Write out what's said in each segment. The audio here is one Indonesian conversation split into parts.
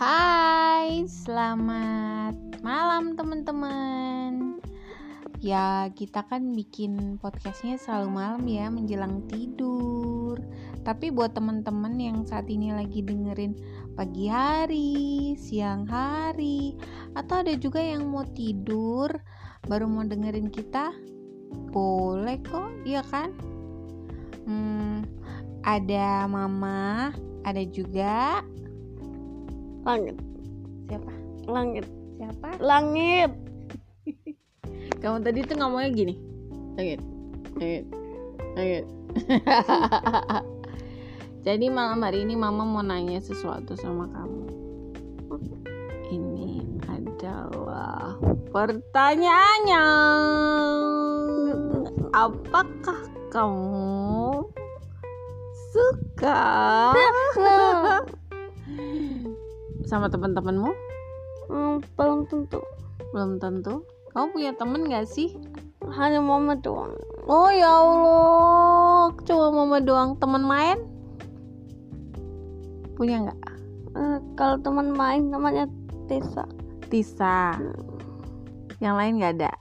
Hai, selamat malam teman-teman. Ya, kita kan bikin podcastnya selalu malam ya, menjelang tidur. Tapi buat teman-teman yang saat ini lagi dengerin pagi hari, siang hari, atau ada juga yang mau tidur baru mau dengerin kita, boleh kok, iya kan? Hmm, ada mama, ada juga Langit, siapa? langit, Siapa? langit. Kamu tadi tuh ngomongnya gini. Langit. Langit. Langit. Jadi malam hari ini mama mau nanya sesuatu sama kamu. Ini adalah pertanyaannya. Apakah kamu suka sama teman-temanmu? Hmm, belum tentu. Belum tentu. Kamu punya temen gak sih? Hanya mama doang. Oh ya Allah, cuma mama doang. Teman main? Punya nggak? Eh, kalau teman main namanya Tisa. Tisa. Yang lain nggak ada.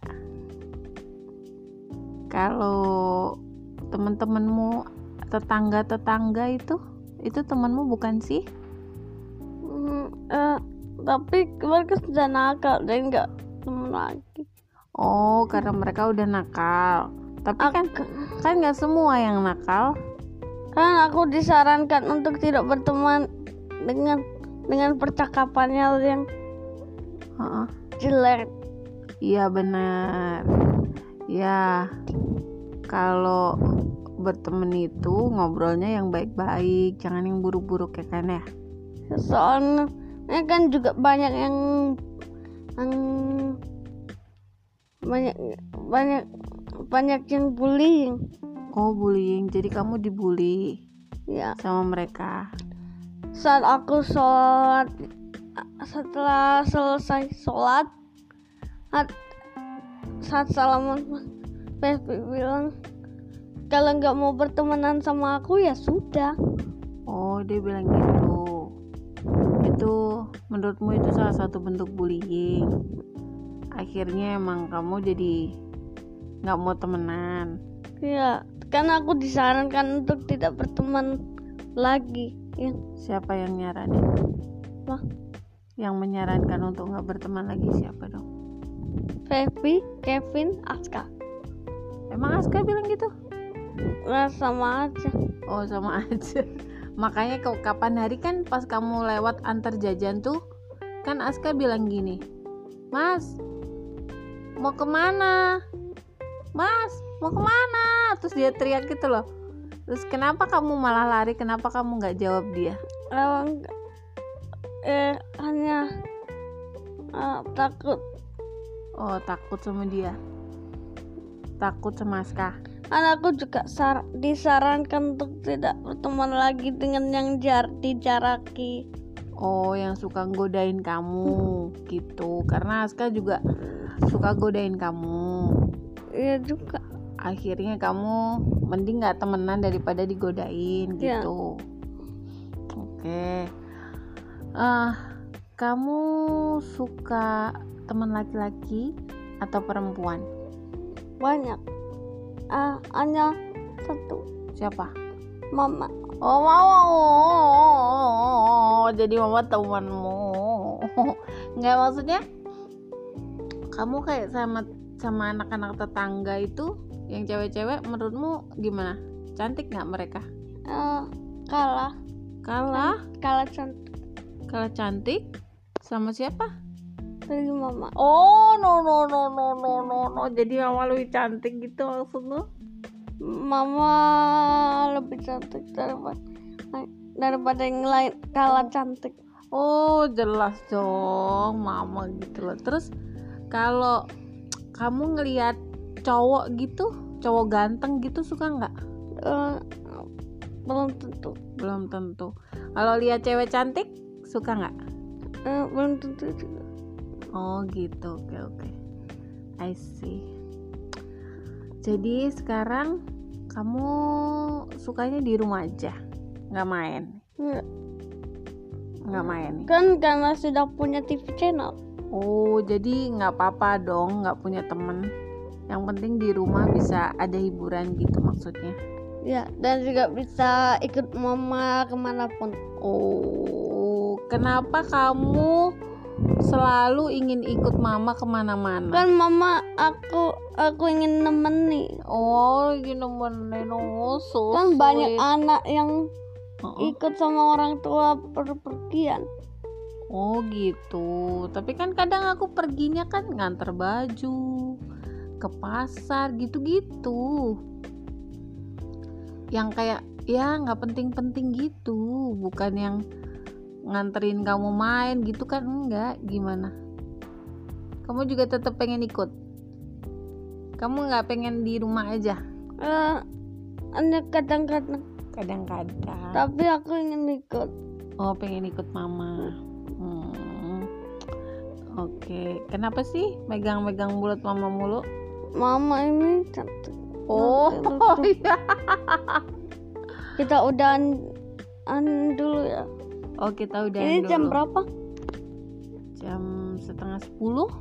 Kalau teman-temanmu tetangga-tetangga itu, itu temanmu bukan sih? Eh, tapi mereka sudah nakal dan nggak teman lagi. Oh, karena mereka udah nakal. Tapi kan Aku, kan nggak semua yang nakal. kan aku disarankan untuk tidak berteman dengan dengan percakapannya yang Heeh. jelek. Iya benar. Ya, kalau berteman itu ngobrolnya yang baik-baik, jangan yang buruk-buruk ya kan ya. Soalnya ya kan juga banyak yang yang banyak banyak banyak yang bullying Oh bullying, jadi kamu dibully ya sama mereka. saat aku sholat setelah selesai sholat saat, saat salaman Pepi bilang kalau nggak mau bertemanan sama aku ya sudah Oh dia bilang gitu. Itu menurutmu itu salah satu bentuk bullying. Akhirnya emang kamu jadi nggak mau temenan. ya karena aku disarankan untuk tidak berteman lagi ya Siapa yang nyaranin? Wah. Yang menyarankan untuk nggak berteman lagi siapa dong? Pepi Kevin Aska Emang Aska bilang gitu? nah sama aja Oh sama aja. Makanya kau kapan hari kan pas kamu lewat antar jajan tuh kan Aska bilang gini, Mas mau ke mana? Mas mau ke mana? Terus dia teriak gitu loh. Terus kenapa kamu malah lari? Kenapa kamu nggak jawab dia? Emang eh hanya eh, takut Oh takut sama dia. Takut sama Aska. Aku juga sar- disarankan untuk tidak berteman lagi dengan yang jar dijaraki Oh yang suka godain kamu gitu. Karena Aska juga suka godain kamu. iya juga akhirnya kamu mending nggak temenan daripada digodain Ya. gitu oke ah kamu suka teman laki-laki atau perempuan banyak ah hanya satu. Siapa? Mama. Oh mau. Jadi mama temanmu. Nggak maksudnya kamu kayak sama sama anak-anak tetangga itu yang cewek-cewek menurutmu gimana? Cantik nggak mereka? Eh, kalah. Kalah? Kalah cantik. Kalah cantik? Sama siapa dari mama. Oh no no no no no no no. Jadi mama lebih cantik gitu maksudmu mama lebih cantik daripada daripada yang lain kalah cantik. Oh jelas dong mama gitu loh. Terus kalau kamu ngelihat cowok gitu cowok ganteng gitu suka nggak? Eh, belum tentu. Belum tentu. Kalau lihat cewek cantik suka nggak? Eh, belum tentu juga oh gitu. Oke oke. I see. Jadi sekarang kamu sukanya di rumah aja? Nggak main? Nggak. nggak main kan karena sudah punya TV channel. Oh jadi nggak apa-apa dong nggak punya temen. Yang penting di rumah bisa ada hiburan gitu maksudnya. Ya dan juga bisa ikut mama ke mana pun. Oh kenapa kamu selalu ingin ikut mama ke mana-mana. Kan mama aku aku ingin nemeni oh ingin nemenin. Oh so kan banyak sweet. anak yang Oh, ikut sama orang tua perpergian oh gitu. Tapi kan kadang aku perginya kan nganter baju ke pasar gitu-gitu. Yang kayak ya nggak penting-penting gitu. Bukan yang nganterin kamu main gitu kan? Enggak gimana? Kamu juga tetap pengen ikut? Kamu nggak pengen di rumah aja? Eh, hanya kadang-kadang. Kadang-kadang. Tapi aku ingin ikut. Oh pengen ikut mama. Hmm. oke kenapa sih megang-megang mulut mama mulu? Mama ini cantik oh Oke, iya. Kita udahan an dulu ya oh kita udah ini jam berapa? Jam setengah sepuluh.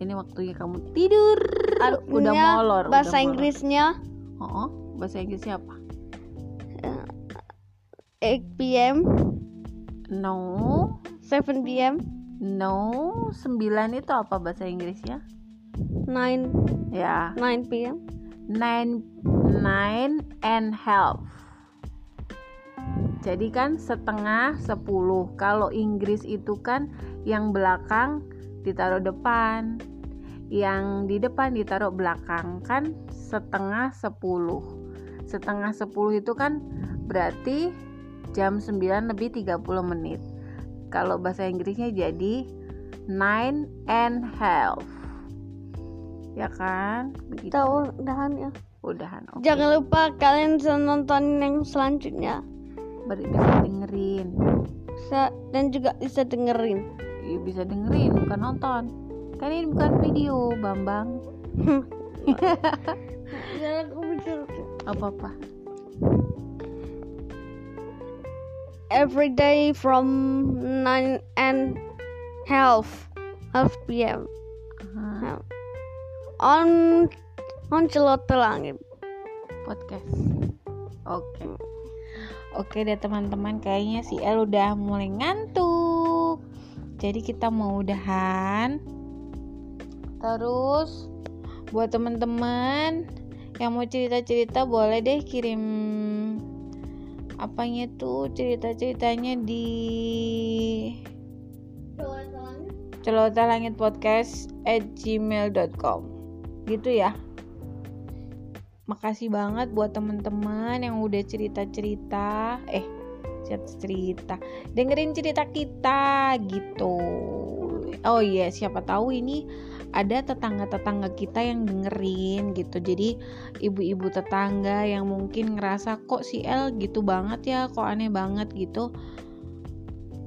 Ini waktunya kamu tidur. Udah Artinya molor udah bahasa molor. Inggrisnya? Oh, oh, bahasa Inggrisnya apa? 8 p.m. no. 7 p.m. no 9 itu apa bahasa Inggrisnya? 9 ya. 9 p.m. nine nine and half jadi kan setengah sepuluh. Kalau Inggris itu kan yang belakang ditaruh depan. Yang di depan ditaruh belakang kan setengah sepuluh. Setengah sepuluh itu kan berarti jam 9 lebih 30 menit. Kalau bahasa Inggrisnya jadi nine and half. Ya kan? Begitu. Kita udahan ya. udahan oke. Jangan lupa kalian bisa nonton yang selanjutnya. Bisa dengerin Bisa, dan juga bisa dengerin. Iya, bisa dengerin bukan nonton kan ini bukan video Bambang aku bisa. apa apa Every day from 9 and half half p.m. on on celoteh langit. podcast oke oke deh teman-teman kayaknya si El udah mulai ngantuk. Jadi kita mau udahan. Terus buat teman-teman yang mau cerita-cerita boleh deh kirim apanya tuh cerita-ceritanya di celoteh langit podcast at gmail.com gitu ya makasih banget buat teman-teman yang udah cerita-cerita. Eh cerita dengerin cerita kita gitu. Oh iya siapa tahu ini ada tetangga-tetangga kita yang dengerin gitu. Jadi ibu-ibu tetangga yang mungkin ngerasa kok si El gitu banget ya? Kok aneh banget? gitu.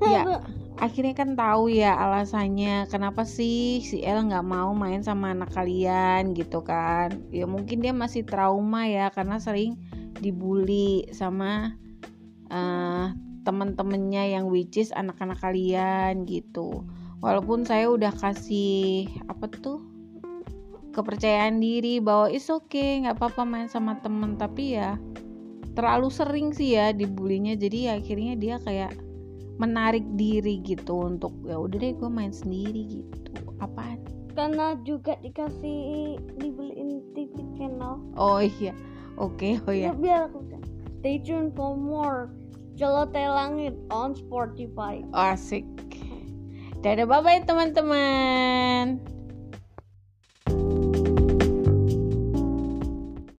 Ya akhirnya kan tahu ya alasannya kenapa sih si El nggak mau main sama anak kalian gitu kan. Ya mungkin dia masih trauma ya karena sering dibully sama uh, temen-temennya yang which is anak-anak kalian gitu. Walaupun saya udah kasih apa tuh kepercayaan diri bahwa is okay, nggak apa-apa main sama temen tapi ya terlalu sering sih ya dibulinya jadi ya akhirnya dia kayak menarik diri gitu untuk ya udah deh gue main sendiri gitu. Apaan? Karena juga dikasih dibeliin TV channel. oh iya. Oke oh Ya, ya biar aku bisa. Stay tuned for more. Celoteh Langit on Spotify. asik. Dadah bye bye teman-teman